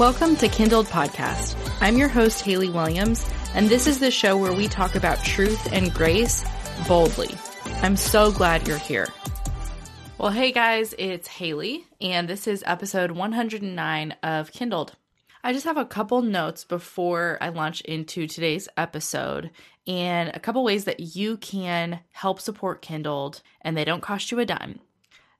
Welcome to Kindled Podcast. I'm your host, Haley Williams, and this is the show where we talk about truth and grace boldly. I'm so glad you're here. Well, hey guys, it's Haley, and this is episode 109 of Kindled. I just have a couple notes before I launch into today's episode and a couple ways that you can help support Kindled and they don't cost you a dime.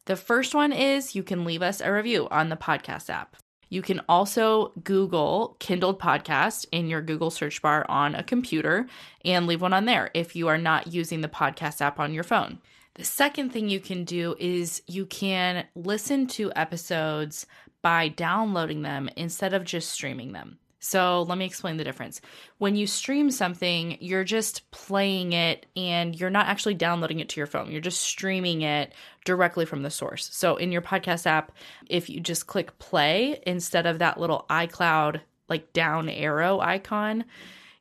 The first one is you can leave us a review on the podcast app. You can also Google Kindled Podcast in your Google search bar on a computer and leave one on there if you are not using the podcast app on your phone. The second thing you can do is you can listen to episodes by downloading them instead of just streaming them. So let me explain the difference. When you stream something, you're just playing it and you're not actually downloading it to your phone. You're just streaming it directly from the source. So in your podcast app, if you just click play instead of that little iCloud like down arrow icon,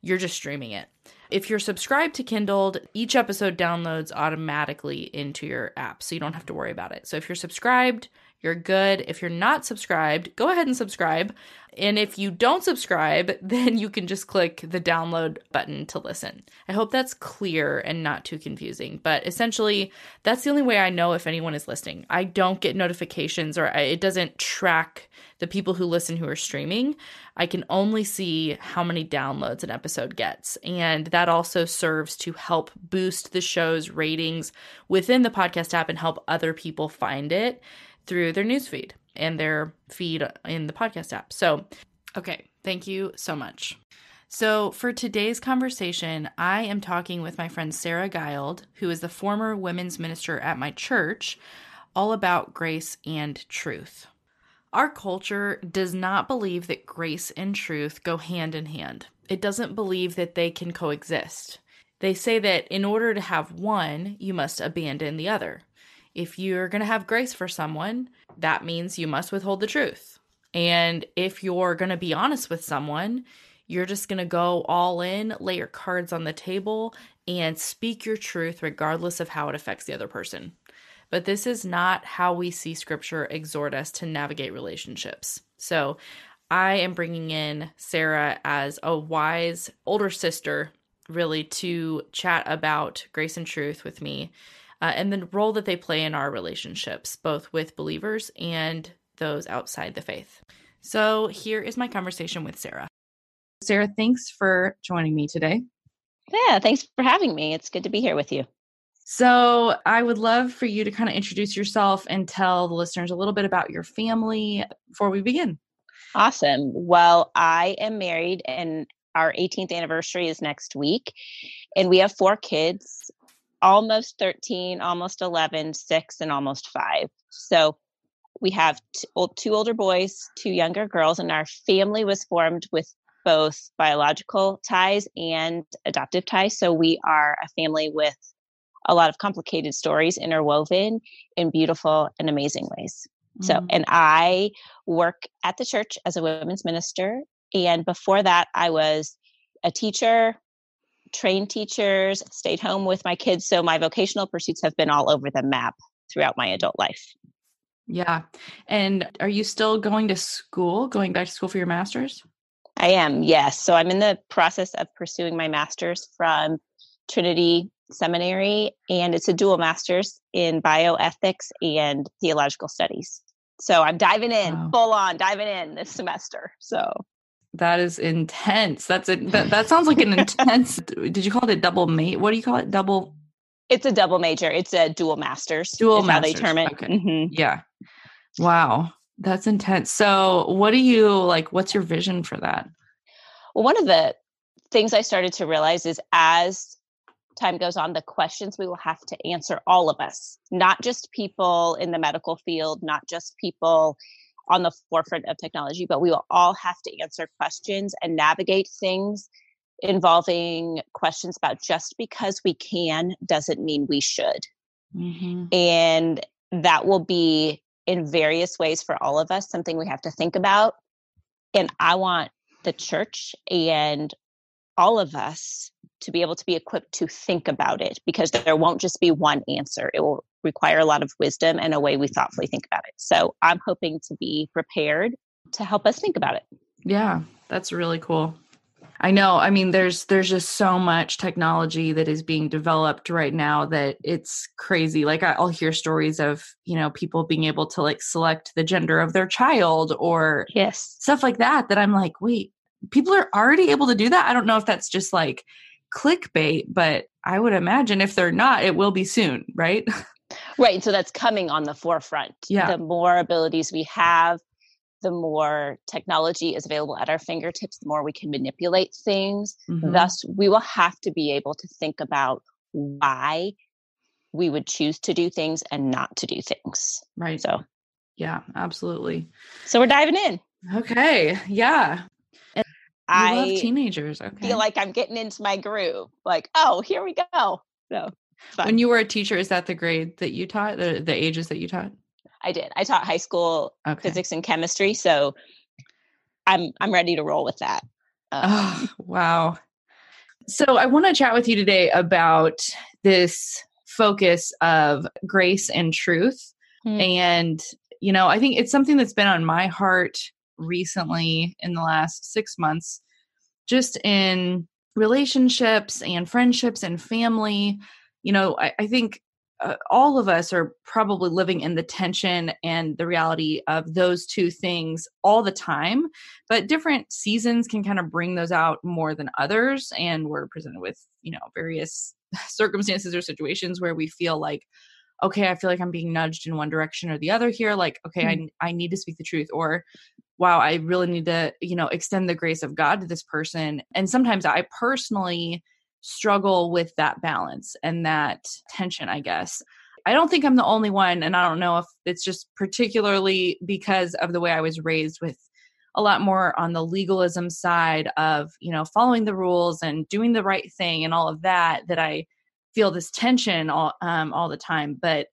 you're just streaming it. If you're subscribed to Kindled, each episode downloads automatically into your app, so you don't have to worry about it. So if you're subscribed, you're good. If you're not subscribed, go ahead and subscribe. And if you don't subscribe, then you can just click the download button to listen. I hope that's clear and not too confusing. But essentially, that's the only way I know if anyone is listening. I don't get notifications or it doesn't track the people who listen who are streaming. I can only see how many downloads an episode gets. And that also serves to help boost the show's ratings within the podcast app and help other people find it through their newsfeed and their feed in the podcast app. So, okay, thank you so much. So, for today's conversation, I am talking with my friend Sarah Guild, who is the former women's minister at my church, all about grace and truth. Our culture does not believe that grace and truth go hand in hand. It doesn't believe that they can coexist. They say that in order to have one, you must abandon the other. If you're going to have grace for someone, that means you must withhold the truth. And if you're going to be honest with someone, you're just going to go all in, lay your cards on the table, and speak your truth regardless of how it affects the other person. But this is not how we see scripture exhort us to navigate relationships. So I am bringing in Sarah as a wise older sister, really, to chat about grace and truth with me uh, and the role that they play in our relationships, both with believers and those outside the faith. So here is my conversation with Sarah. Sarah, thanks for joining me today. Yeah, thanks for having me. It's good to be here with you. So, I would love for you to kind of introduce yourself and tell the listeners a little bit about your family before we begin. Awesome. Well, I am married and our 18th anniversary is next week. And we have four kids almost 13, almost 11, six, and almost five. So we have two older boys, two younger girls, and our family was formed with both biological ties and adoptive ties. So we are a family with a lot of complicated stories interwoven in beautiful and amazing ways. Mm-hmm. So, and I work at the church as a women's minister. And before that, I was a teacher, trained teachers, stayed home with my kids. So my vocational pursuits have been all over the map throughout my adult life. Yeah. And are you still going to school, going back to school for your master's? I am, yes. So I'm in the process of pursuing my master's from Trinity Seminary, and it's a dual master's in bioethics and theological studies. So I'm diving in, wow. full on diving in this semester. So that is intense. That's a that, that sounds like an intense. did you call it a double mate? What do you call it? Double. It's a double major. It's a dual masters. Dual masters. How they term it. Okay. Mm-hmm. Yeah. Wow, that's intense. So, what do you like? What's your vision for that? Well, one of the things I started to realize is as time goes on, the questions we will have to answer, all of us, not just people in the medical field, not just people on the forefront of technology, but we will all have to answer questions and navigate things involving questions about just because we can doesn't mean we should. Mm-hmm. And that will be in various ways for all of us, something we have to think about. And I want the church and all of us to be able to be equipped to think about it because there won't just be one answer. It will require a lot of wisdom and a way we thoughtfully think about it. So I'm hoping to be prepared to help us think about it. Yeah, that's really cool. I know. I mean, there's there's just so much technology that is being developed right now that it's crazy. Like I'll hear stories of you know people being able to like select the gender of their child or yes stuff like that. That I'm like, wait, people are already able to do that. I don't know if that's just like clickbait, but I would imagine if they're not, it will be soon, right? Right. So that's coming on the forefront. Yeah. The more abilities we have, the more technology is available at our fingertips, the more we can manipulate things. Mhm. Thus, we will have to be able to think about why we would choose to do things and not to do things. Right. So, Yeah, absolutely. so we're diving in. Okay. Yeah. You I love teenagers. Okay. feel like I'm getting into my groove. Like, oh, here we go. So, fun. when you were a teacher, is that the grade that you taught? The the ages that you taught? I did. I taught high school Okay. physics and chemistry, so I'm I'm ready to roll with that. Um, Oh, wow. So I want to chat with you today about this focus of grace and truth. Hmm. And, you know, I think it's something that's been on my heart recently in the last six months, just in relationships and friendships and family. You know, I, I think uh, all of us are probably living in the tension and the reality of those two things all the time but different seasons can kind of bring those out more than others and we're presented with you know various circumstances or situations where we feel like okay i feel like i'm being nudged in one direction or the other here like okay I, I need to speak the truth or wow i really need to you know extend the grace of god to this person and sometimes i personally struggle with that balance and that tension i guess. I don't think i'm the only one and i don't know if it's just particularly because of the way i was raised with a lot more on the legalism side of you know following the rules and doing the right thing and all of that that i feel this tension all um, all the time. But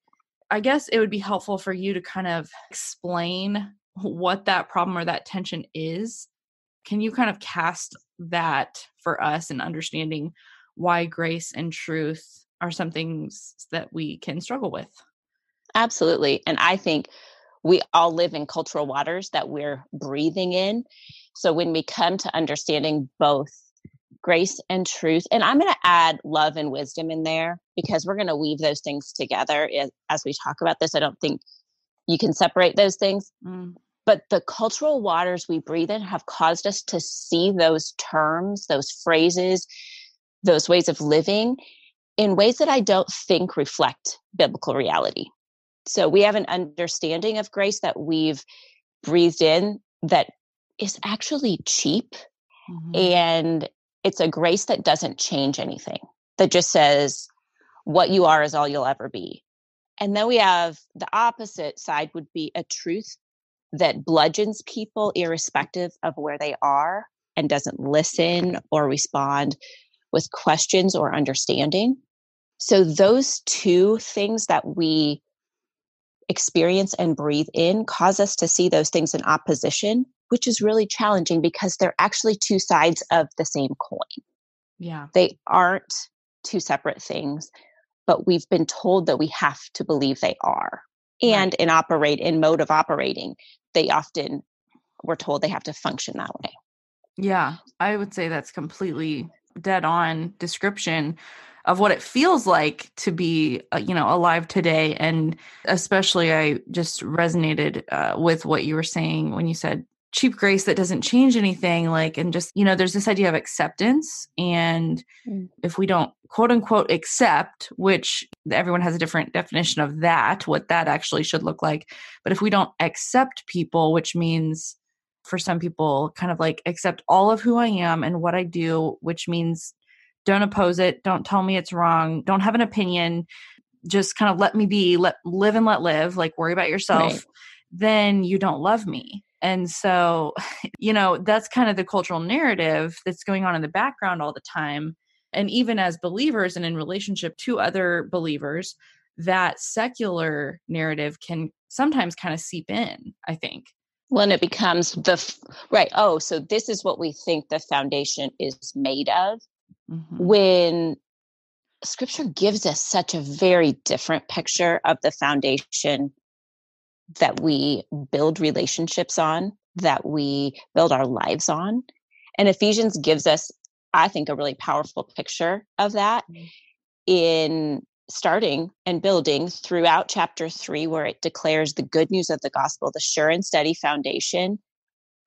i guess it would be helpful for you to kind of explain what that problem or that tension is. Can you kind of cast that for us in understanding why grace and truth are some things that we can struggle with Absolutely. And I think we all live in cultural waters that we're breathing in. So when we come to understanding both grace and truth, and I'm going to add love and wisdom in there because we're going to weave those things together as, we talk about this. I don't think you can separate those things. Mm, But the cultural waters we breathe in have caused us to see those terms, those phrases, those ways of living in ways that I don't think reflect biblical reality. So we have an understanding of grace that we've breathed in that is actually cheap mhm. and it's a grace that doesn't change anything, that just says, what you are is all you'll ever be. And then we have the opposite side would be a truth that bludgeons people irrespective of where they are and doesn't listen or respond with questions or understanding. So, those two things that we experience and breathe in cause us to see those things in opposition, which is really challenging because they're actually two sides of the same coin. yeah They aren't two separate things, but we've been told that we have to believe they are. And in operate in mode of operating, they often we're told they have to function that way. Yeah, I would say that's completely dead on description of what it feels like to be, uh, you know, alive today. And especially, I just resonated uh, with what you were saying when you said cheap grace that doesn't change anything. Like, and just, you know, there's this idea of acceptance. And Mm. if we don't quote unquote accept, which everyone has a different definition of that, what that actually should look like. But if we don't accept people, which means for some people kind of like accept all of who I am and what I do, which means don't oppose it, don't tell me it's wrong, don't have an opinion, just kind of let me be, let live and let live, like worry about yourself, Right. then you don't love me. And so, you know, that's kind of the cultural narrative that's going on in the background all the time. And even as believers and in relationship to other believers, that secular narrative can sometimes kind of seep in, I think. When it becomes the f- right, oh, so this is what we think the foundation is made of. Mhm. When scripture gives us such a very different picture of the foundation that we build relationships on that we build our lives on. And Ephesians gives us, I think, a really powerful picture of that mm. in starting and building throughout chapter three, where it declares the good news of the gospel, the sure and steady foundation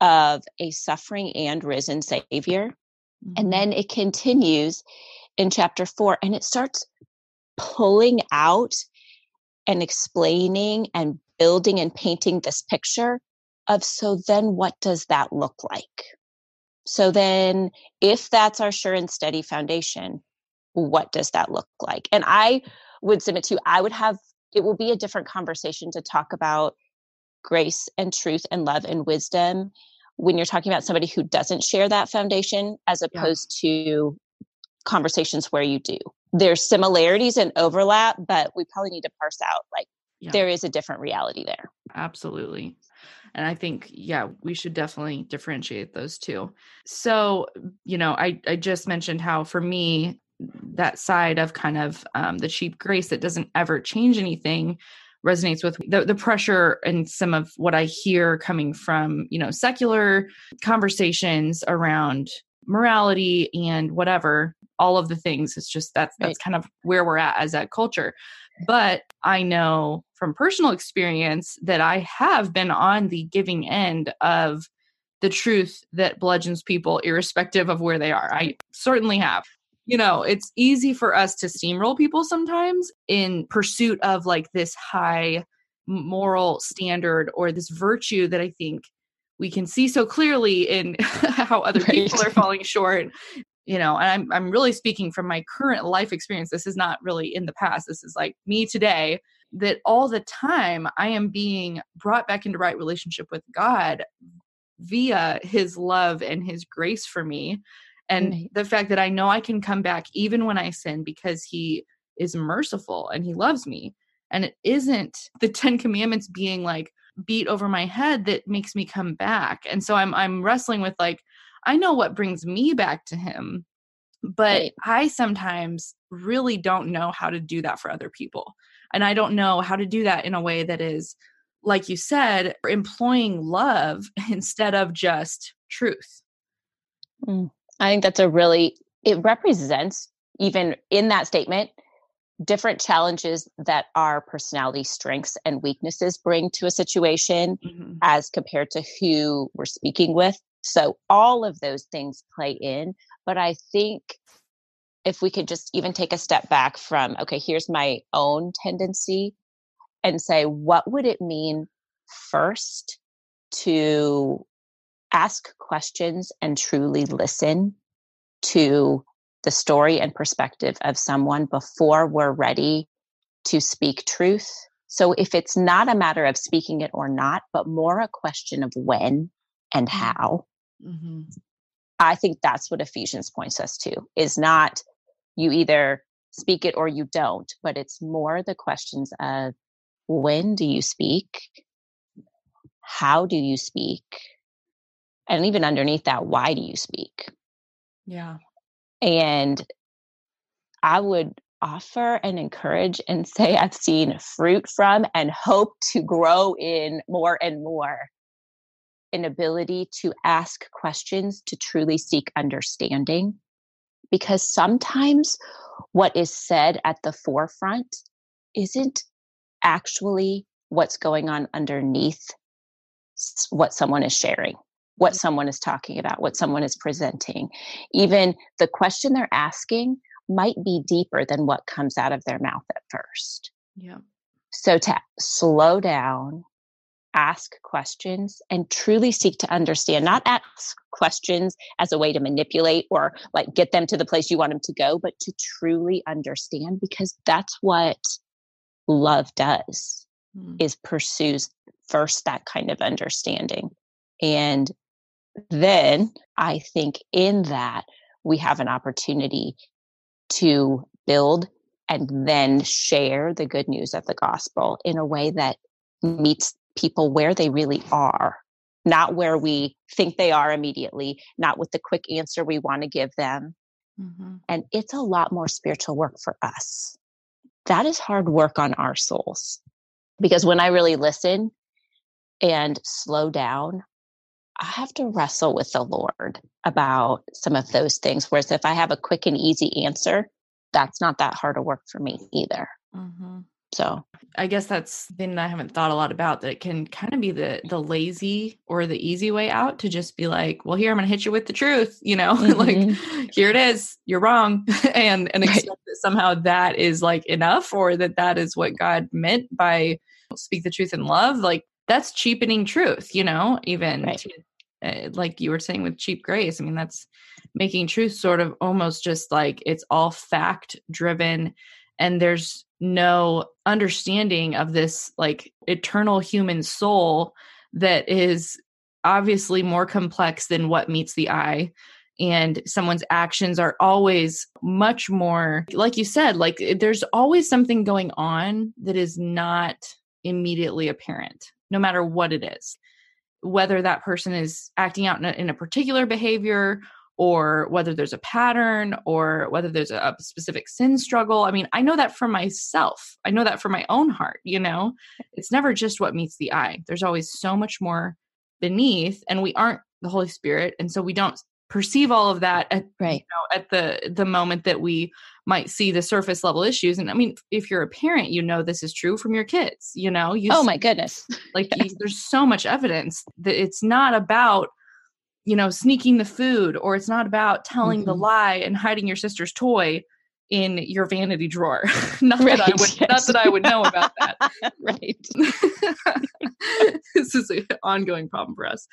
of a suffering and risen Savior. Mm-hmm. And then it continues in chapter four and it starts pulling out and explaining and building and painting this picture of so then what does that look like? So then, if that's our sure and steady foundation, what does that look like? And I would submit to you, I would have, it will be a different conversation to talk about grace and truth and love and wisdom when you're talking about somebody who doesn't share that foundation as opposed yeah. to conversations where you do. There's similarities and overlap, but we probably need to parse out like yeah. there is a different reality there. Absolutely. And I think, yeah, we should definitely differentiate those two. So, you know, I, I just mentioned how for me, that side of kind of um, the cheap grace that doesn't ever change anything resonates with the, the pressure and some of what I hear coming from, you know, secular conversations around morality and whatever, all of the things. It's just that's that's right. kind of where we're at as a culture. But I know from personal experience that I have been on the giving end of the truth that bludgeons people irrespective of where they are. I certainly have. You know, it's easy for us to steamroll people sometimes in pursuit of like this high moral standard or this virtue that I think we can see so clearly in how other right. people are falling short you know and I'm, I'm really speaking from my current life experience. This is not really in the past. This is like me today that all the time i am being brought back into right relationship with god via his love and his grace for me and right. the fact that i know i can come back even when i sin because he is merciful and he loves me and it isn't the 10 commandments being like beat over my head that makes me come back and so i'm i'm wrestling with like I know what brings me back to him, but right. I sometimes really don't know how to do that for other people. And I don't know how to do that in a way that is, like you said, employing love instead of just truth. Mm. I think that's a really, it represents, even in that statement, different challenges that our personality strengths and weaknesses bring to a situation mm-hmm. as compared to who we're speaking with so all of those things play in. But I think if we could just even take a step back from, okay, here's my own tendency and say, what would it mean first to ask questions and truly listen to the story and perspective of someone before we're ready to speak truth? So if it's not a matter of speaking it or not, but more a question of when and mm. how, Mm-hmm. I think that's what Ephesians points us to is not you either speak it or you don't, but it's more the questions of when do you speak? How do you speak? And even underneath that, why do you speak? Yeah. And I would offer and encourage and say I've seen fruit from and hope to grow in more and more an ability to ask questions to truly seek understanding. Because sometimes what is said at the forefront isn't actually what's going on underneath what someone is sharing, what someone is talking about, what someone is presenting. Even the question they're asking might be deeper than what comes out of their mouth at first. Yeah. So to slow down ask questions and truly seek to understand, not ask questions as a way to manipulate or like get them to the place you want them to go, but to truly understand because that's what love does mm. is pursues first that kind of understanding. And then I think in that we have an opportunity to build and then share the good news of the gospel in a way that meets people where they really are, not where we think they are immediately, not with the quick answer we want to give them. Mm-hmm. And it's a lot more spiritual work for us. That is hard work on our souls. Because when I really listen and slow down I have to wrestle with the Lord about some of those things. Whereas if I have a quick and easy answer, that's not that hard of work for me either. Mm-hmm. So I guess that's that I haven't thought a lot about that it can kind of be the the lazy or the easy way out to just be like, well, here I'm gonna hit you with the truth, you know, mm-hmm. like here it is, you're wrong. and and expect right. that somehow that is like enough or that that is what God meant by speak the truth in love. Like that's cheapening truth, you know, even right. to, Eh, like you were saying with cheap grace. I mean, that's making truth sort of almost just like it's all fact driven and there's no understanding of this like eternal human soul that is obviously more complex than what meets the eye and someone's actions are always much more like you said like eh, there's always something going on that is not immediately apparent no matter what it is whether that person is acting out in a, in a particular behavior or whether there's a pattern or whether there's a, specific sin struggle. I mean, I know that for myself. I know that for my own heart, you know. It's never just what meets the eye. There's always so much more beneath and we aren't the Holy Spirit and so we don't perceive all of that at right. You know, at the the moment that we might see the surface level issues. And i mean if you're a parent you know this is true from your kids you know? You oh my goodness. like you, there's so much evidence that it's not about you know, sneaking the food, or it's not about telling mm-hmm. the lie and hiding your sister's toy in your vanity drawer. not right, that I would yes. not that I would know about that. right. this is an ongoing problem for us.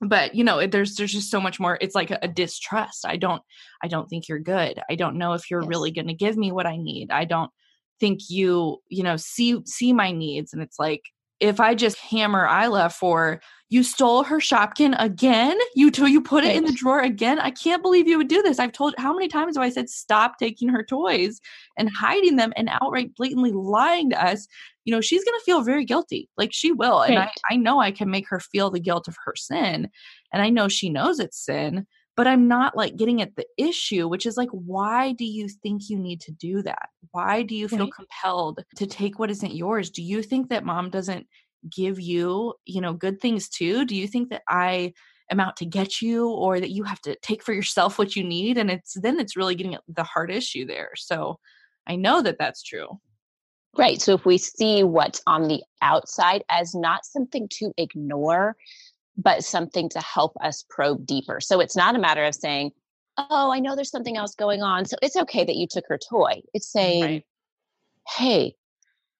But you know, there's there's just so much more. It's like a, a distrust. I don't I don't think you're good. I don't know if you're yes. really going to give me what I need. I don't think you, you know, see see my needs and it's like if I just hammer Isla for you stole her Shopkin again, you t- you put it in the drawer again. I can't believe you would do this. I've told how many times have I said stop taking her toys and hiding them and outright blatantly lying to us. You know she's gonna feel very guilty, like she will, right. and I I know I can make her feel the guilt of her sin, and I know she knows it's sin but I'm not like getting at the issue, which is like, why do you think you need to do that? Why do you feel right. compelled to take what isn't yours? Do you think that mom doesn't give you, you know, good things too? Do you think that I am out to get you or that you have to take for yourself what you need? And it's then it's really getting at the heart issue there. So I know that that's true. Right. So if we see what's on the outside as not something to ignore, but something to help us probe deeper. So it's not a matter of saying, oh, I know there's something else going on. So it's okay that you took her toy. It's saying, right. hey,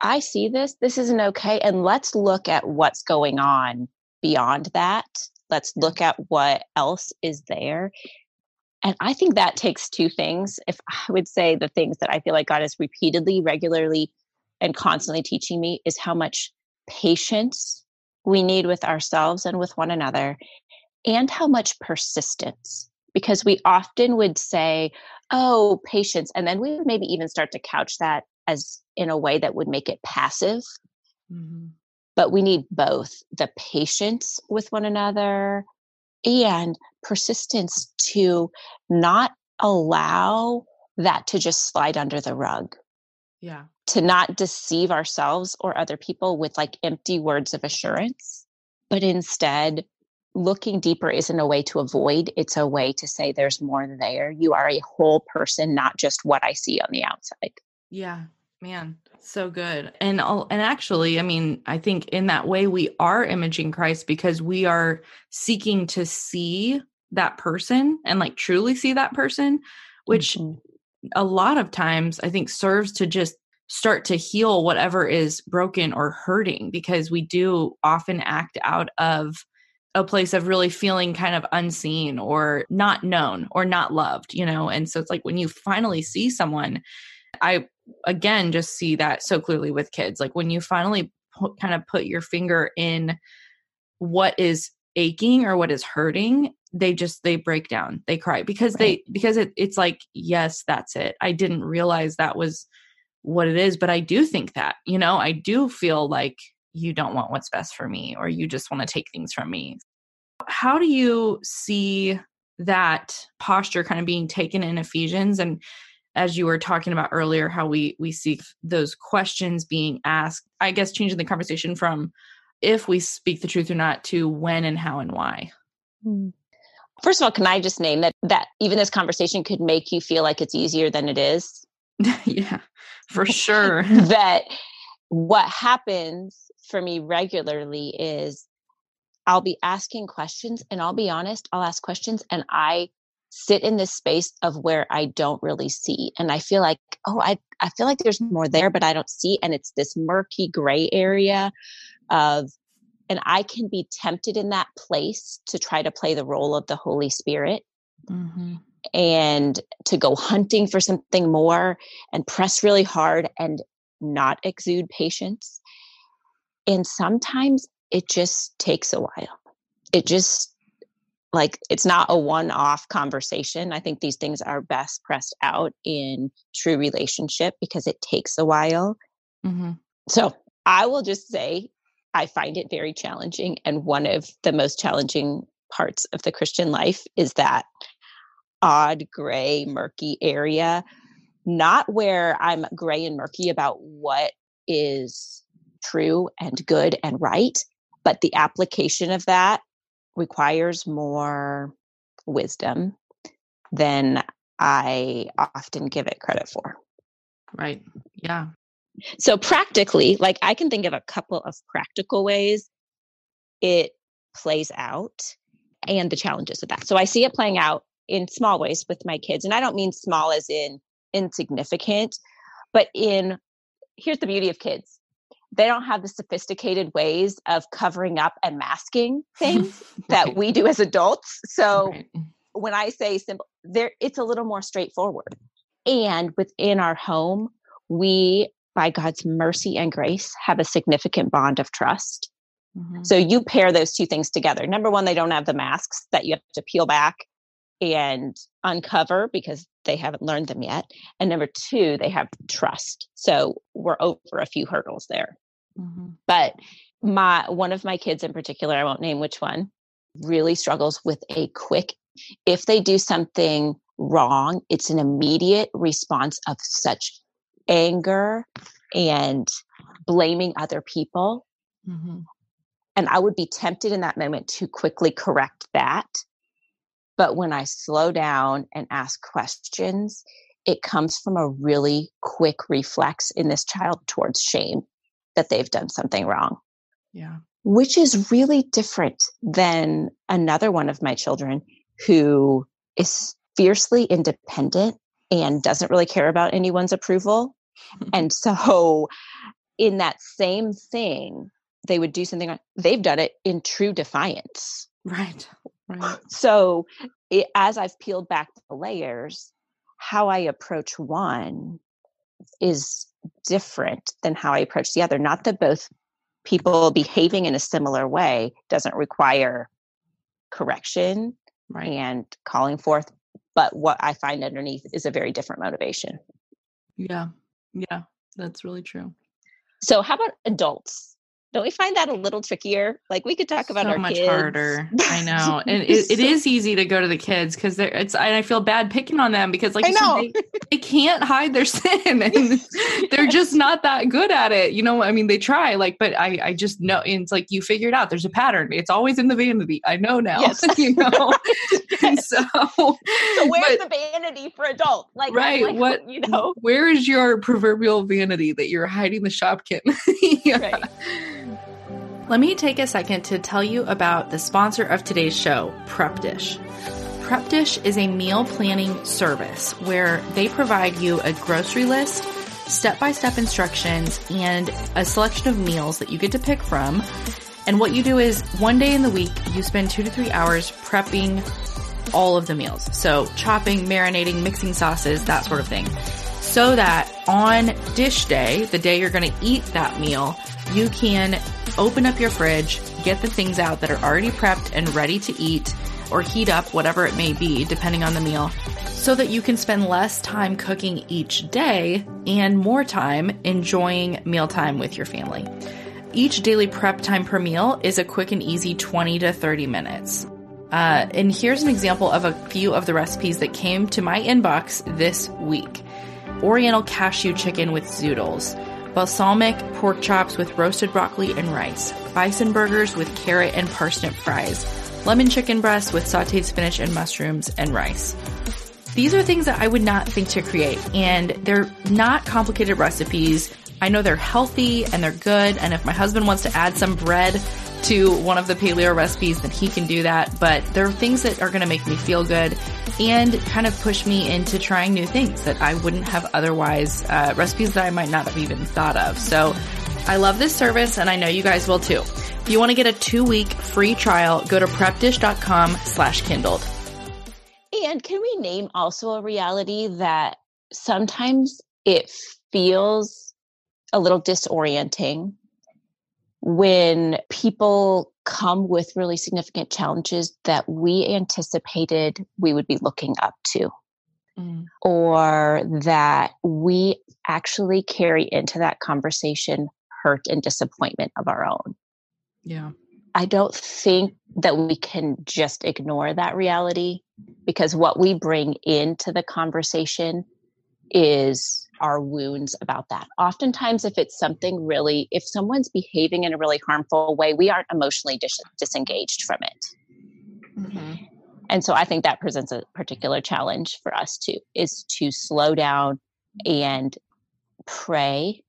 I see this. This isn't okay. And let's look at what's going on beyond that. Let's look at what else is there. And I think that takes two things. If I would say the things that I feel like God is repeatedly, regularly, and constantly teaching me is how much patience we need with ourselves and with one another, and how much persistence. Because we often would say, oh, patience. And then we would maybe even start to couch that as in a way that would make it passive. Mm-hmm. But we need both the patience with one another and persistence to not allow that to just slide under the rug. Yeah to not deceive ourselves or other people with like empty words of assurance, but instead looking deeper isn't a way to avoid, it's a way to say there's more there. You are a whole person, not just what I see on the outside. Yeah, man, so good. And and actually, I mean, I think in that way we are imaging Christ because we are seeking to see that person and like truly see that person, which mm-hmm. a lot of times I think serves to just start to heal whatever is broken or hurting because we do often act out of a place of really feeling kind of unseen or not known or not loved, you know? And so it's like when you finally see someone, I again just see that so clearly with kids. Like when you finally put, kind of put your finger in what is aching or what is hurting they just they break down they cry because right. they because it, it's like yes that's it i didn't realize that was what it is but i do think that you know i do feel like you don't want what's best for me or you just want to take things from me how do you see that posture kind of being taken in ephesians and as you were talking about earlier how we we see those questions being asked i guess changing the conversation from if we speak the truth or not to when and how and why. Hmm. First of all, can I just name that that even this conversation could make you feel like it's easier than it is? yeah, for sure. that what happens for me regularly is I'll be asking questions and I'll be honest, I'll ask questions and I sit in this space of where I don't really see. And I feel like, oh, I, I feel like there's more there, but I don't see. And it's this murky gray area of, and I can be tempted in that place to try to play the role of the Holy Spirit. Mm-hmm. And to go hunting for something more and press really hard and not exude patience. And sometimes it just takes a while. It just like it's not a one off conversation. I think these things are best pressed out in true relationship because it takes a while. Mm-hmm. So I will just say I find it very challenging. And one of the most challenging parts of the Christian life is that odd, gray, murky area, not where I'm gray and murky about what is true and good and right, but the application of that requires more wisdom than I often give it credit for. Right. Yeah. So, practically, like I can think of a couple of practical ways it plays out and the challenges of that. So, I see it playing out in small ways with my kids. And I don't mean small as in insignificant, but in here's the beauty of kids they don't have the sophisticated ways of covering up and masking things that we do as adults. So right. when I say simple, there it's a little more straightforward. And within our home, we by God's mercy and grace have a significant bond of trust. Mm-hmm. So you pair those two things together. Number one, they don't have the masks that you have to peel back and uncover because they haven't learned them yet. And number two, they have trust. So we're over a few hurdles there. Mm-hmm. But my one of my kids in particular, I won't name which one, really struggles with a quick if they do something wrong, it's an immediate response of such anger and blaming other people. Mm-hmm. And I would be tempted in that moment to quickly correct that. But when I slow down and ask questions, it comes from a really quick reflex in this child towards shame that they've done something wrong. Yeah. Which is really different than another one of my children who is fiercely independent and doesn't really care about anyone's approval. and so, in that same thing, they would do something, they've done it in true defiance. Right. Right. So, it, as I've peeled back the layers, how I approach one is different than how I approach the other. Not that both people behaving in a similar way doesn't require correction right. and calling forth, but what I find underneath is a very different motivation. Yeah. Yeah. That's really true. So, how about adults? Don't we find that a little trickier? Like we could talk about so our much kids. harder. I know, and it, it is easy to go to the kids because they're. It's. And I feel bad picking on them because, like, I know. Said, they, they, can't hide their sin, and they're just not that good at it. You know, I mean, they try, like, but I, I just know. it's like you figured out. There's a pattern. It's always in the vanity. I know now. Yes. you know. yes. So, so where's but, the vanity for adults? Like, right? Like, what you know? Where is your proverbial vanity that you're hiding the Shopkin? yeah. Right. Let me take a second to tell you about the sponsor of today's show, Prep Dish. Prep Dish is a meal planning service where they provide you a grocery list, step by step instructions, and a selection of meals that you get to pick from. And what you do is one day in the week, you spend two to three hours prepping all of the meals. So chopping, marinating, mixing sauces, that sort of thing. So that on dish day, the day you're going to eat that meal, you can open up your fridge, get the things out that are already prepped and ready to eat or heat up, whatever it may be, depending on the meal, so that you can spend less time cooking each day and more time enjoying mealtime with your family. Each daily prep time per meal is a quick and easy 20 to 30 minutes. Uh, and here's an example of a few of the recipes that came to my inbox this week Oriental cashew chicken with zoodles balsamic pork chops with roasted broccoli and rice, bison burgers with carrot and parsnip fries, lemon chicken breast with sauteed spinach and mushrooms, and rice. These are things that I would not think to create, and they're not complicated recipes. I know they're healthy and they're good, and if my husband wants to add some bread to one of the paleo recipes, then he can do that. But there are things that are going to make me feel good and kind of push me into trying new things that I wouldn't have otherwise, uh, recipes that I might not have even thought of. So I love this service and I know you guys will too. If you want to get a two week free trial, go to prepdish.com slash kindled. And can we name also a reality that sometimes it feels a little disorienting when people come with really significant challenges that we anticipated we would be looking up to, mm. or that we actually carry into that conversation hurt and disappointment of our own. Yeah. I don't think that we can just ignore that reality because what we bring into the conversation is our wounds about that. Oftentimes, if it's something really, if someone's behaving in a really harmful way, we aren't emotionally dis- disengaged from it. Mm-hmm. And so I think that presents a particular challenge for us too, is to slow down and pray,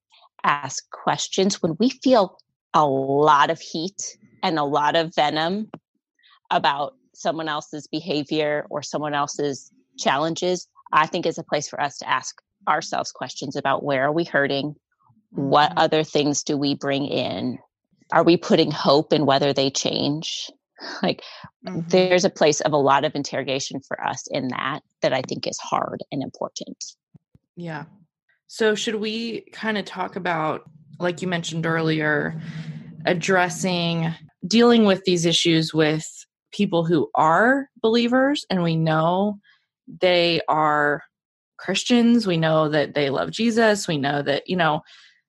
ask questions when we feel a lot of heat and a lot of venom about someone else's behavior or someone else's challenges. I think is a place for us to ask ourselves questions about where are we hurting? What mm-hmm. other things do we bring in? Are we putting hope in whether they change? Like mm-hmm. there's a place of a lot of interrogation for us in that that I think is hard and important. Yeah. So should we kind of talk about like you mentioned earlier addressing dealing with these issues with people who are believers and we know they are Christians, we know that they love Jesus, we know that, you know,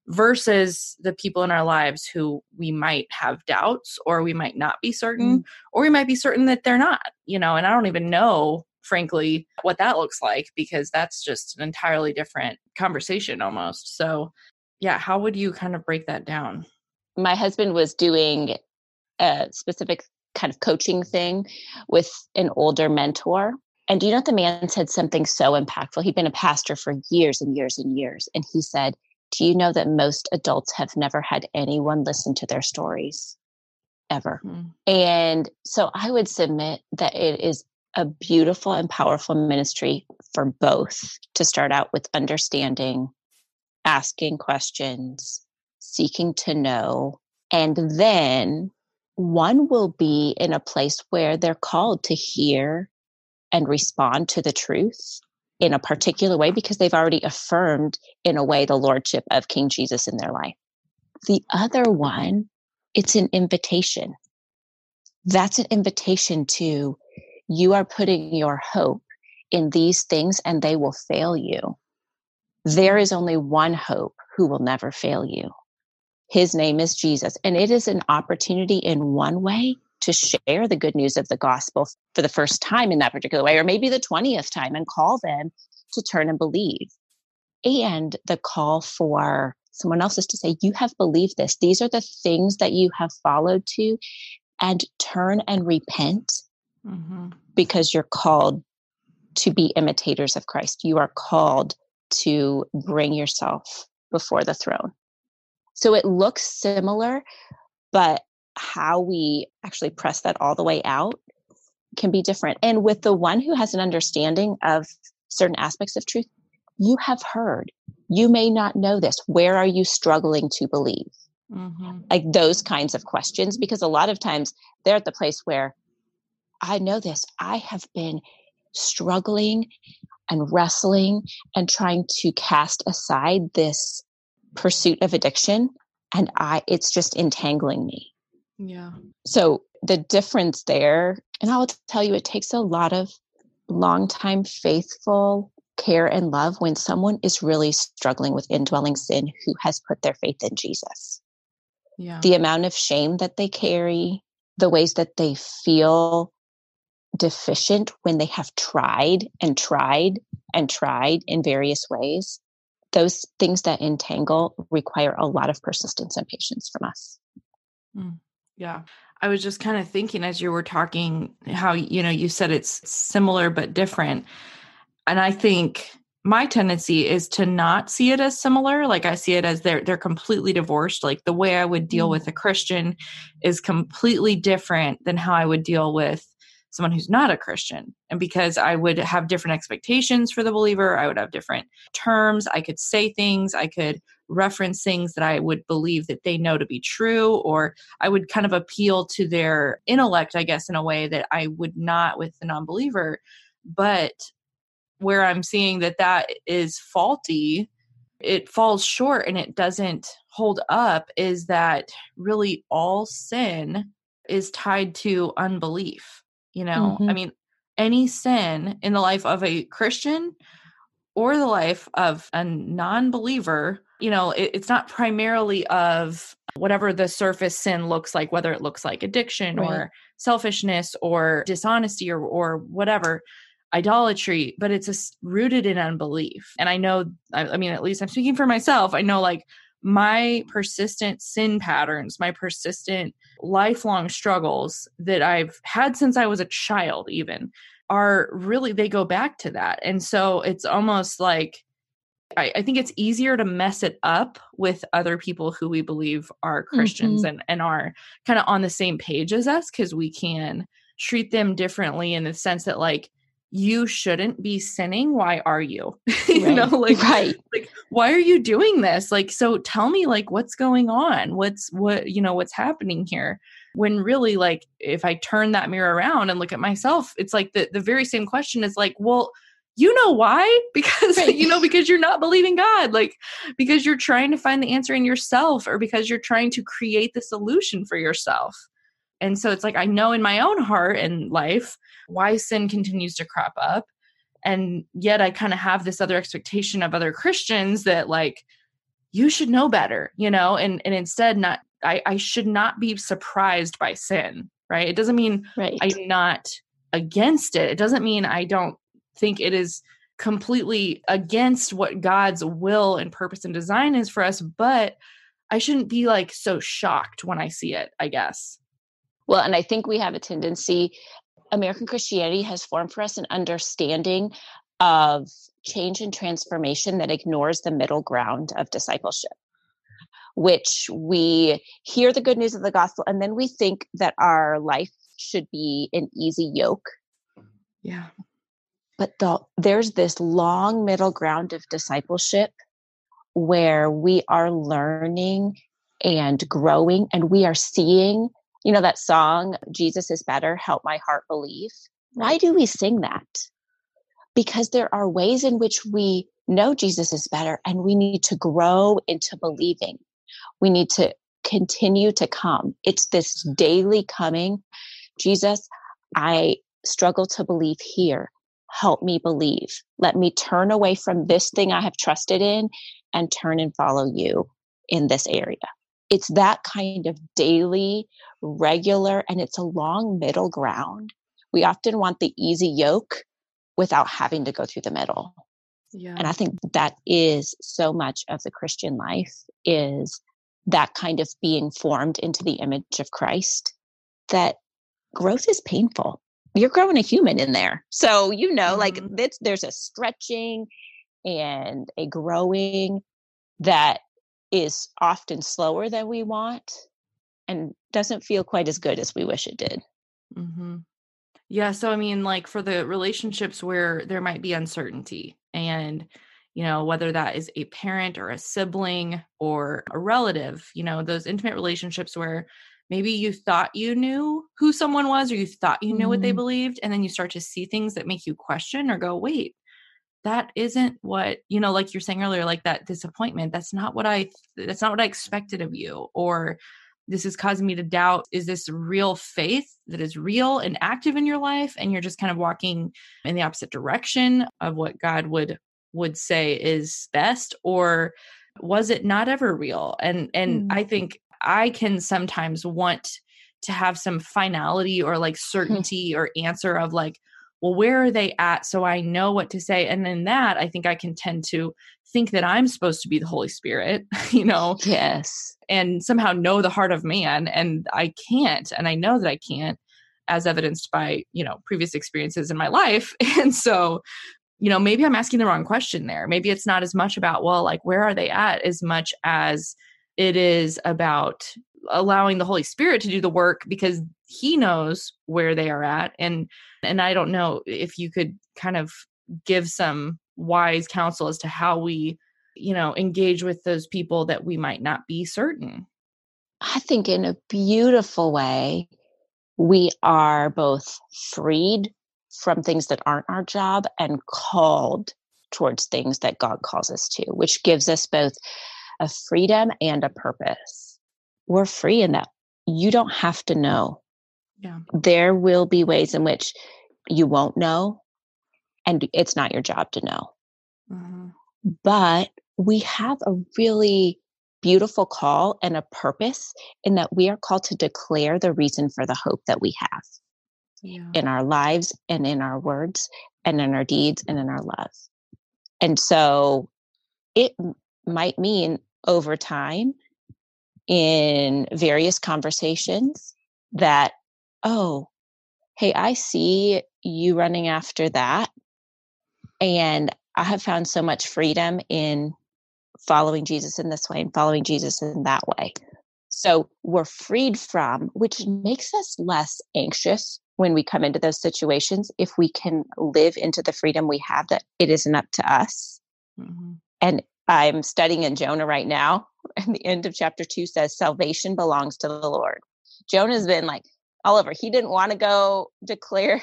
versus the people in our lives who we might have doubts or we might not be certain, mm. or we might be certain that they're not, you know, and I don't even know, frankly, what that looks like because that's just an entirely different conversation almost. So, yeah, how would you kind of break that down? My husband was doing a specific kind of coaching thing with an older mentor and do you know what the man said something so impactful? He'd been a pastor for years and years and years. And he said, Do you know that most adults have never had anyone listen to their stories ever? Mm-hmm. And so I would submit that it is a beautiful and powerful ministry for both to start out with understanding, asking questions, seeking to know, and then one will be in a place where they're called to hear and respond to the truth in a particular way because they've already affirmed in a way the lordship of King Jesus in their life. The other one, it's an invitation. That's an invitation to you are putting your hope in these things and they will fail you. There is only one hope who will never fail you. His name is Jesus. And it is an opportunity in one way to share the good news of the gospel for the first time in that particular way, or maybe the 20th time, and call them to turn and believe. And the call for someone else is to say, You have believed this. These are the things that you have followed to, and turn and repent mm-hmm. because you're called to be imitators of Christ. You are called to bring yourself before the throne. So it looks similar, but how we actually press that all the way out can be different. And with the one who has an understanding of certain aspects of truth, you have heard. You may not know this. Where are you struggling to believe? Mm-hmm. Like those kinds of questions, because a lot of times they're at the place where I know this. I have been struggling and wrestling and trying to cast aside this pursuit of addiction and I it's just entangling me. Yeah. So the difference there, and I will tell you, it takes a lot of long-time faithful care and love when someone is really struggling with indwelling sin who has put their faith in Jesus. Yeah. The amount of shame that they carry, the ways that they feel deficient when they have tried and tried and tried in various ways, those things that entangle require a lot of persistence and patience from us. Mm. Yeah. I was just kind of thinking as you were talking how you know you said it's similar but different. And I think my tendency is to not see it as similar like i see it as they're they're completely divorced like the way i would deal mm. with a christian is completely different than how i would deal with someone who's not a christian and because i would have different expectations for the believer i would have different terms i could say things i could reference things that i would believe that they know to be true or i would kind of appeal to their intellect i guess in a way that i would not with the non-believer but where I'm seeing that that is faulty, it falls short and it doesn't hold up is that really all sin is tied to unbelief. You know, mm-hmm. I mean, any sin in the life of a Christian or the life of a non believer, you know, it, it's not primarily of whatever the surface sin looks like, whether it looks like addiction right. or selfishness or dishonesty or, or whatever idolatry, but it's a, rooted in unbelief. And I know, I, I mean, at least I'm speaking for myself. I know like my persistent sin patterns, my persistent lifelong struggles that I've had since I was a child, even are really, they go back to that. And so it's almost like, I, I think it's easier to mess it up with other people who we believe are Christians mm-hmm. and, and are kind of on the same page as us because we can treat them differently in the sense that, like, you shouldn't be sinning. Why are you? You right. know like right. like why are you doing this? Like so tell me like what's going on? What's what you know what's happening here? When really like if i turn that mirror around and look at myself it's like the the very same question is like well you know why because right. you know because you're not believing god like because you're trying to find the answer in yourself or because you're trying to create the solution for yourself and so it's like I know in my own heart and life why sin continues to crop up. And yet I kind of have this other expectation of other Christians that like you should know better, you know, and and instead not I, I should not be surprised by sin, right? It doesn't mean right. I'm not against it. It doesn't mean I don't think it is completely against what God's will and purpose and design is for us, but I shouldn't be like so shocked when I see it, I guess. Well, and I think we have a tendency, American Christianity has formed for us an understanding of change and transformation that ignores the middle ground of discipleship, which we hear the good news of the gospel and then we think that our life should be an easy yoke. Yeah. But the, there's this long middle ground of discipleship where we are learning and growing and we are seeing you know that song jesus is better help my heart believe. Why do we sing that? Because there are ways in which we know jesus is better and we need to grow into believing. We need to continue to come. It's this mm-hmm. daily coming jesus i struggle to believe here help me believe let me turn away from this thing i have trusted in and turn and follow you in this area it's that kind of daily, regular, and it's a long middle ground. We often want the easy yoke without having to go through the middle. Yeah. And I think that is so much of the Christian life is that kind of being formed into the image of Christ that growth is painful. You're growing a human in there. So, you know, mm-hmm. like there's a stretching and a growing that is often slower than we want and doesn't feel quite as good as we wish it did. Mm-hmm. Yeah. So, I mean, like for the relationships where there might be uncertainty, and, you know, whether that is a parent or a sibling or a relative, you know, those intimate relationships where maybe you thought you knew who someone was or you thought you knew mm-hmm. what they mm-hmm. believed, and then you start to see things that make you question or go, wait, that isn't what you know like you're saying earlier like that disappointment that's not what i that's not what i expected of you or this is causing me to doubt is this real faith that is real and active in your life and you're just kind of walking in the opposite direction of what god would would say is best or was it not ever real and and mm. i think i can sometimes want to have some finality or like mm-hmm. certainty or answer of like well, where are they at? So I know what to say. And in that, I think I can tend to think that I'm supposed to be the Holy Spirit, you know? Yes. And somehow know the heart of man. And I can't. And I know that I can't, as evidenced by, you know, previous experiences in my life. And so, you know, maybe I'm asking the wrong question there. Maybe it's not as much about, well, like, where are they at, as much as it is about allowing the Holy Spirit to do the work because he knows where they are at. And and I don't know if you could kind of give some wise counsel as to how we, you know, engage with those people that we might not be certain. I think in a beautiful way, we are both freed from things that aren't our job and called towards things that God calls us to, which gives us both a freedom and a purpose. We're free in that you don't have to know. Yeah. There will be ways in which you won't know, and it's not your job to know. Mm-hmm. But we have a really beautiful call and a purpose in that we are called to declare the reason for the hope that we have yeah. in our lives and in our words and in our deeds and in our love. And so it might mean over time in various conversations that, oh, hey, I see you running after that. And I have found so much freedom in following Jesus in this way and following Jesus in that way. So we're freed from, which makes us less anxious when we come into those situations if we can live into the freedom we have that it isn't up to us. Mm-hmm. And I'm studying in Jonah right now. And the end of chapter two says, Salvation belongs to the Lord. Jonah's been like all over. He didn't want to go declare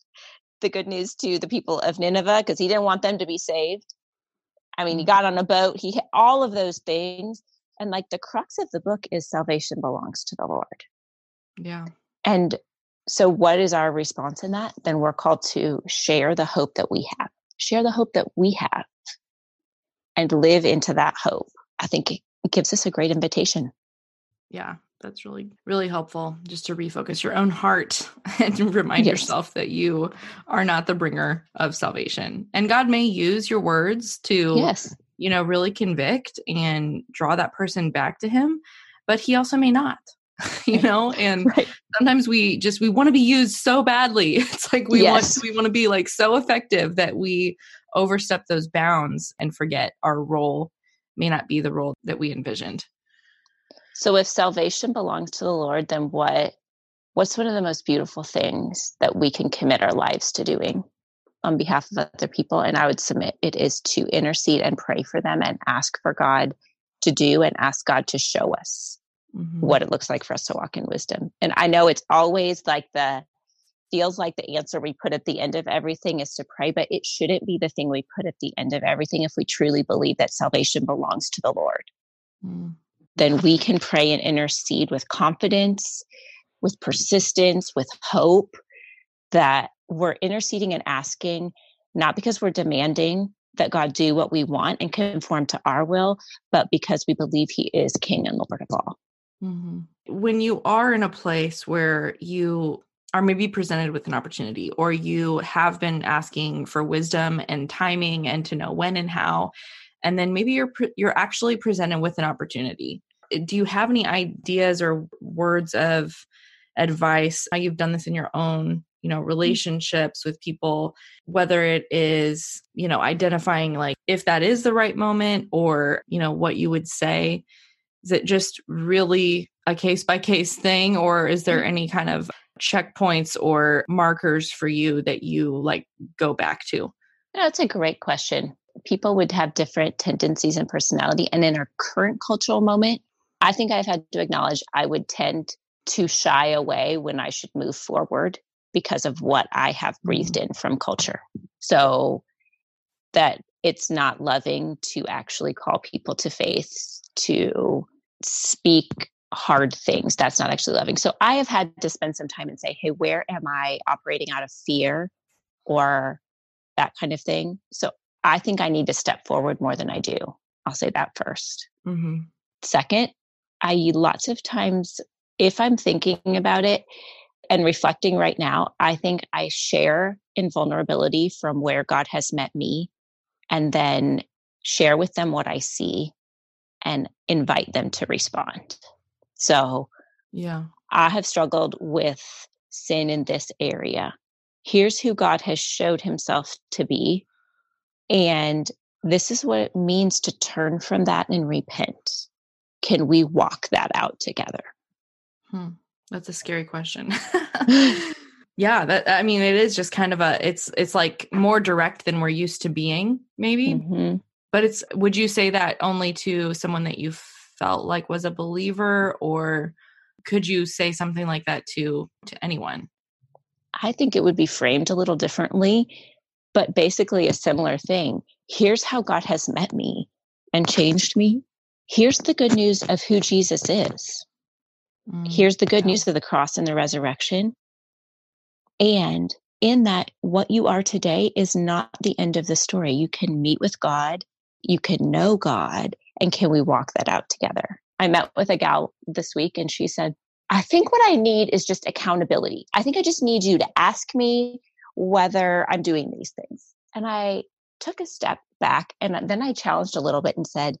the good news to the people of Nineveh because he didn't want them to be saved. I mean, he mm. got on a boat, he hit all of those things. And like the crux of the book is salvation belongs to the Lord. Yeah. And so, what is our response in that? Then we're called to share the hope that we have, share the hope that we have, and live into that hope. I think it gives us a great invitation. Yeah, that's really really helpful just to refocus your own heart and remind yes. yourself that you are not the bringer of salvation and god may use your words to yes you know really convict and draw that person back to him but he also may not you know and right. sometimes we just we want to be used so badly it's like we yes. want we want to be like so effective that we overstep those bounds and forget our role may not be the role that we envisioned so if salvation belongs to the Lord, then what what's one of the most beautiful things that we can commit our lives to doing on behalf of other people? And I would submit it is to intercede and pray for them and ask for God to do and ask God to show us mm-hmm. what it looks like for us to walk in wisdom. And I know it's always like the feels like the answer we put at the end of everything is to pray, but it shouldn't be the thing we put at the end of everything if we truly believe that salvation belongs to the Lord. Mm then we can pray and intercede with confidence, with persistence, with hope that we're interceding and asking, not because we're demanding that God do what we want and conform to our will, but because we believe He is King and Lord of all. Mm-hmm. When you are in a place where you are maybe presented with an opportunity or you have been asking for wisdom and timing and to know when and how and then maybe you're you're actually presented with an opportunity do you have any ideas or words of advice how you've done this in your own you know mm. relationships with people whether it is you know identifying like if that is the right moment or you know what you would say is it just really a case by case thing or is there mm. any kind of checkpoints or markers for you that you like go back to that's a great question people would have different tendencies and personality. And in our current cultural moment, I think I've had to acknowledge I would tend to shy away when I should move forward because of what I have breathed mm-hmm. in from culture. So that it's not loving to actually call people to faith, to speak hard things. That's not actually loving. So I have had to spend some time and say, hey, where am I operating out of fear or that kind of thing? So I think I need to step forward more than I do. I'll say that 1st mm-hmm. Second, I lots of times, if I'm thinking about it and reflecting right now, I think I share in vulnerability from where God has met me and then share with them what I see and invite them to respond. So, yeah, I have struggled with sin in this area. Here's who God has showed himself to be. And this is what it means to turn from that and repent. Can we walk that out together? Hmm. That's a scary question. yeah, that I mean it is just kind of a it's it's like more direct than we're used to being, maybe. Mm-hmm. But it's would you say that only to someone that you felt like was a believer or could you say something like that to to anyone? I think it would be framed a little differently, but basically a similar thing. Here's how God has met me and changed me. Here's the good news of who Jesus is. Mm, Here's the good news of the cross and the resurrection. And in that, what you are today is not the end of the story. You can meet with God, you can know God, and can we walk that out together? I met with a gal this week and she said, I think what I need is just accountability. I think I just need you to ask me whether I'm doing these things. And I took a step back and then I challenged a little bit and said,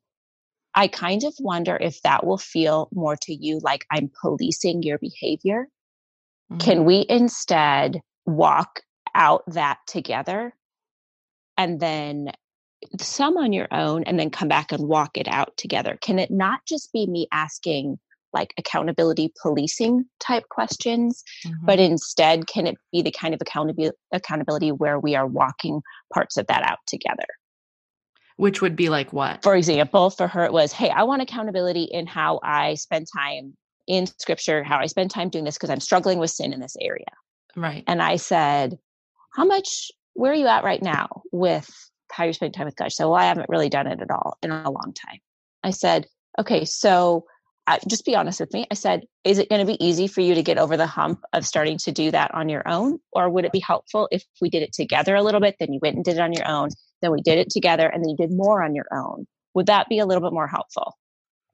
I kind of wonder if that will feel more to you like I'm policing your behavior. Mm-hmm. Can we instead walk out that together and then some on your own and then come back and walk it out together? Can it not just be me asking like accountability policing type questions, mm-hmm. but instead can it be the kind of accountability accountability where we are walking parts of that out together? Which would be like what? For example, for her, it was, hey, I want accountability in how I spend time in scripture, how I spend time doing this because I'm struggling with sin in this area. Right. And I said, how much, where are you at right now with how you're spending time with God? So, well, I haven't really done it at all in a long time. I said, okay, so uh, just be honest with me. I said, is it going to be easy for you to get over the hump of starting to do that on your own? Or would it be helpful if we did it together a little bit? Then you went and did it on your own. Then we did it together and then you did more on your own. Would that be a little bit more helpful?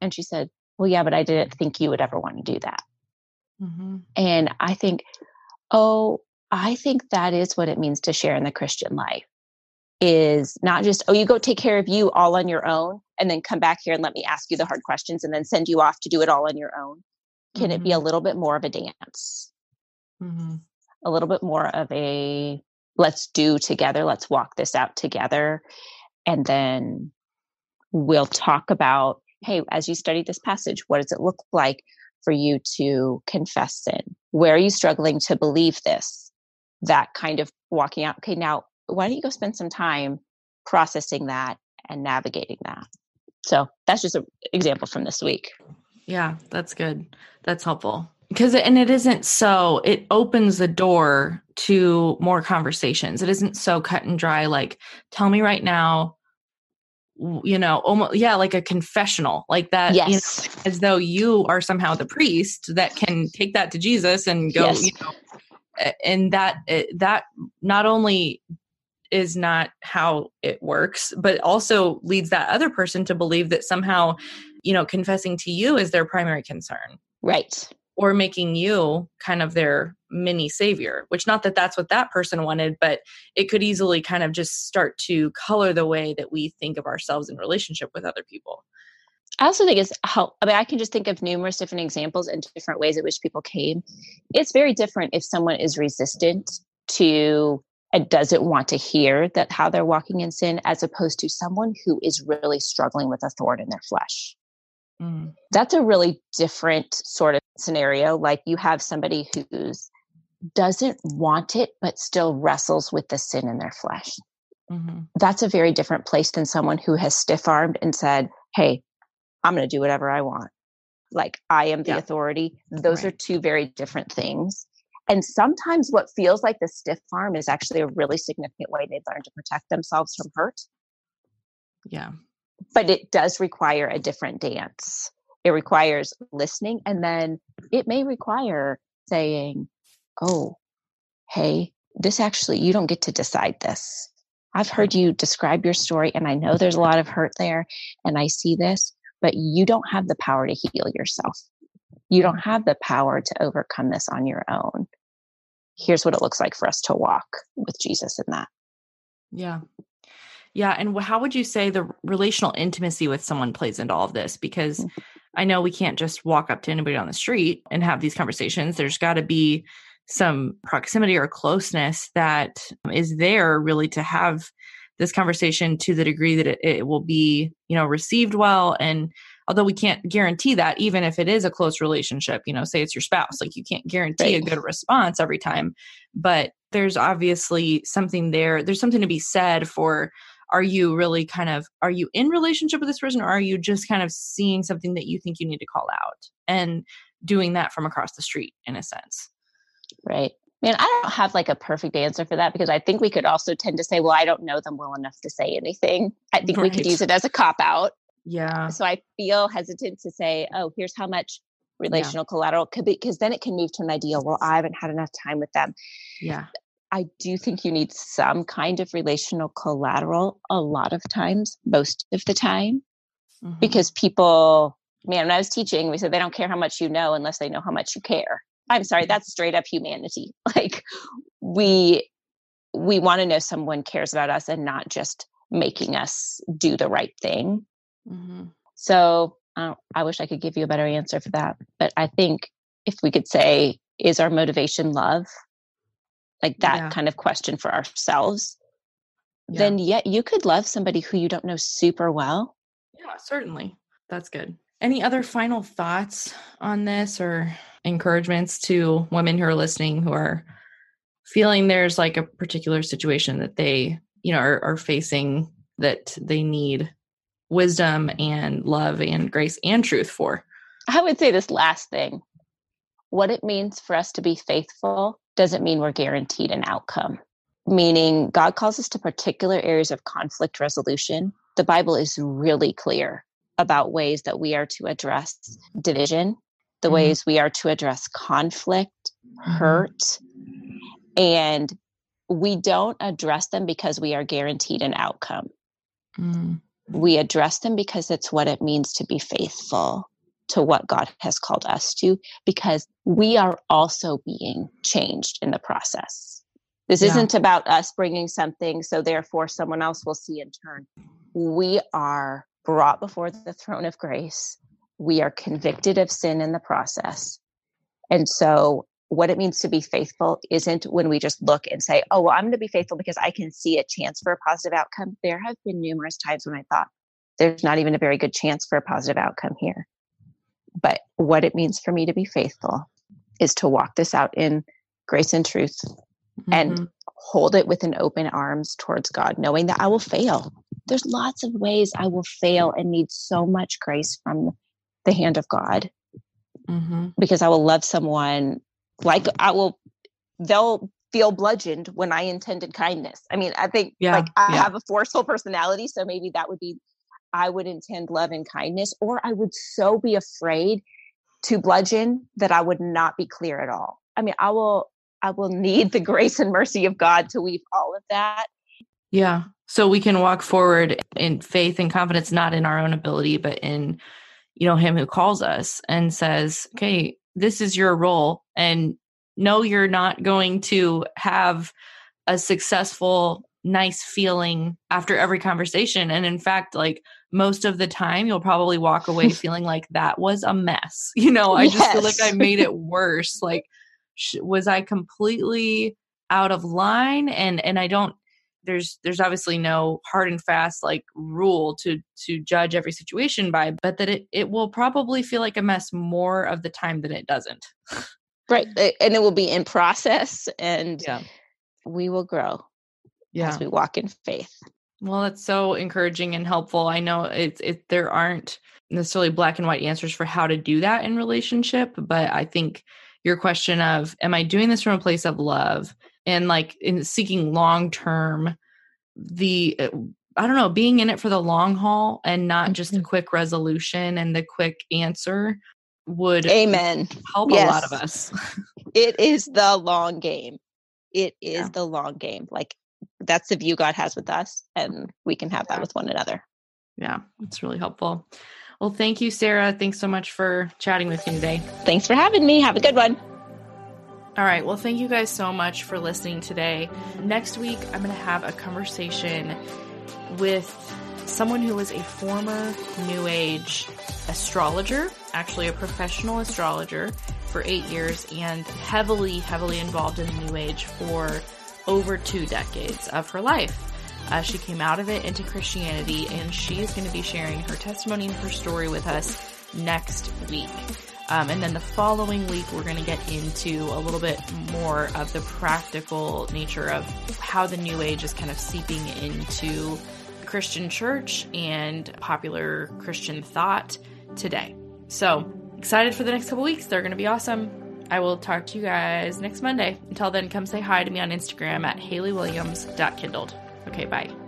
And she said, well, yeah, but I didn't think you would ever want to do that. Mm-hmm. And I think, oh, I think that is what it means to share in the Christian life is not just, oh, you go take care of you all on your own and then come back here and let me ask you the hard questions and then send you off to do it all on your own. Can mm-hmm. it be a mm-hmm. little bit more of a dance? Mm-hmm. A little bit more of a let's do together, let's walk this out together. And then we'll talk about hey, as you study this passage, what does it look like for you to confess sin? Where are you struggling to believe this? That kind of walking out. Okay, now why don't you go spend some time processing that and navigating that? So that's just an example from this week. Yeah, that's good. That's helpful because and it isn't so it opens the door to more conversations it isn't so cut and dry like tell me right now you know almost yeah like a confessional like that yes. you know, as though you are somehow the priest that can take that to jesus and go yes. you know and that eh, that not only is not how it works but also leads that other person to believe that somehow you know confessing to you is their primary concern. Right. Or making you kind of their mini savior which not that that's what that person wanted but it could easily kind of just start to color the way that we think of ourselves in relationship with other people. I also think it's how I mean, I can just think of numerous different examples and different ways at which people came. It's very different if someone is resistant to and doesn't want to hear that how they're walking in sin, as opposed to someone who is really struggling with a thorn in their flesh. Mm. That's a really different sort of scenario. Like you have somebody who's doesn't want it, but still wrestles with the sin in their flesh. Mm-hmm. That's a very different place than someone who has stiff armed and said, Hey, I'm going to do whatever I want. Like I am the yeah. authority. Those right. are two very different things. And sometimes what feels like the stiff arm is actually a really significant way they learn to protect themselves from hurt. Yeah but it does require a different dance. It requires listening, and then it may require saying, Oh, hey, this actually, you don't get to decide this. I've heard you describe your story, and I know there's a lot of hurt there, and I see this, but you don't have the power to heal yourself. You don't have the power to overcome this on your own. Here's what it looks like for us to walk with Jesus in that. Yeah. Yeah. And how would you say the relational intimacy with someone plays into all of this? Because mm-hmm. I know we can't just walk up to anybody on the street and have these conversations. There's got to be some proximity or closeness that is there really to have this conversation to the degree that it, it will be, you know, received well and although we can't guarantee that even if it is a close relationship you know say it's your spouse like you can't guarantee right. a good response every time but there's obviously something there there's something to be said for are you really kind of are you in relationship with this person or are you just kind of seeing something that you think you need to call out and doing that from across the street in a sense right Man, I don't have like a perfect answer for that because I think we could also tend to say, well, I don't know them well enough to say anything. I think right. we could use it as a cop out. Yeah. So I feel hesitant to say, oh, here's how much relational yeah. collateral could be, because then it can move to an idea. Well, I haven't had enough time with them. Yeah. I do think you need some kind of relational collateral a lot of times, most of the time, mm-hmm. because people, man, when I was teaching, we said they don't care how much you know unless they know how much you care. I'm sorry, that's straight up humanity. Like we we want to know someone cares about us and not just making us do the right thing. Mm-hmm. So I, I wish I could give you a better answer for that. But I think if we could say, is our motivation love? Like that yeah. kind of question for ourselves, yeah. then yet you could love somebody who you don't know super well. Yeah, certainly. That's good. Any other final thoughts on this or encouragements to women who are listening who are feeling there's like a particular situation that they, you know, are, are facing that they need wisdom and love and grace and truth for? I would say this last thing. What it means for us to be faithful doesn't mean we're guaranteed an outcome. Meaning, God calls us to particular areas of conflict resolution. The Bible is really clear about ways that we are to address division, the mm-hmm. ways we are to address conflict, mm-hmm. hurt, and we don't address them because we are guaranteed an outcome. Mm we address them because it's what it means to be faithful to what God has called us to, because we are also being changed in the process. This yeah. isn't about us bringing something so therefore someone else will see in turn. We are brought before the throne of grace. We are convicted of sin in the process. And so what it means to be faithful isn't when we just look and say, oh, well, I'm going to be faithful because I can see a chance for a positive outcome. There have been numerous times when I thought, there's not even a very good chance for a positive outcome here. But what it means for me to be faithful is to walk this out in grace and truth mm-hmm. and hold it with an open arms towards God, knowing that I will fail. There's lots of ways I will fail and need so much grace from the hand of God mm-hmm. because I will love someone like I will, they'll feel bludgeoned when I intended kindness. I mean, I think yeah, like I yeah. have a forceful personality, so maybe that would be I would intend love and kindness, or I would so be afraid to bludgeon that I would not be clear at all. I mean, I will I will need the grace and mercy of God to weave all of that. Yeah. So we can walk forward in faith and confidence, not in our own ability, but in, you know, him who calls us and says, okay, this is your role. And no, you're not going to have a successful, nice feeling after every conversation. And in fact, like most of the time, you'll probably walk away feeling like that was a mess. You know, I yes. just feel like I made it worse. Like, sh- was I completely out of line? And and I don't there's there's obviously no hard and fast like rule to to judge every situation by but that it it will probably feel like a mess more of the time than it doesn't right and it will be in process and yeah. we will grow yeah. as we walk in faith well that's so encouraging and helpful i know it's it there aren't necessarily black and white answers for how to do that in relationship but i think your question of am i doing this from a place of love and like in seeking long term the uh, I don't know, being in it for the long haul and not just a mm-hmm. quick resolution and the quick answer would amen help yes. a lot of us. it is the long game. It is yeah. the long game. Like that's the view God has with us and we can have that with one another. Yeah, it's really helpful. Well, thank you, Sarah. Thanks so much for chatting with me today. Thanks for having me. Have a good one. All right. Well, thank you guys so much for listening today. Next week, I'm going to have a conversation with someone who was a former New Age astrologer, actually a professional astrologer for eight years and heavily, heavily involved in the New Age for over two decades of her life. Uh, she came out of it into Christianity and she is going to be sharing her testimony and her story with us next week. Um, and then the following week, we're going to get into a little bit more of the practical nature of how the New Age is kind of seeping into Christian church and popular Christian thought today. So excited for the next couple weeks. They're going to be awesome. I will talk to you guys next Monday. Until then, come say hi to me on Instagram at HaleyWilliams.kindled. Okay, bye.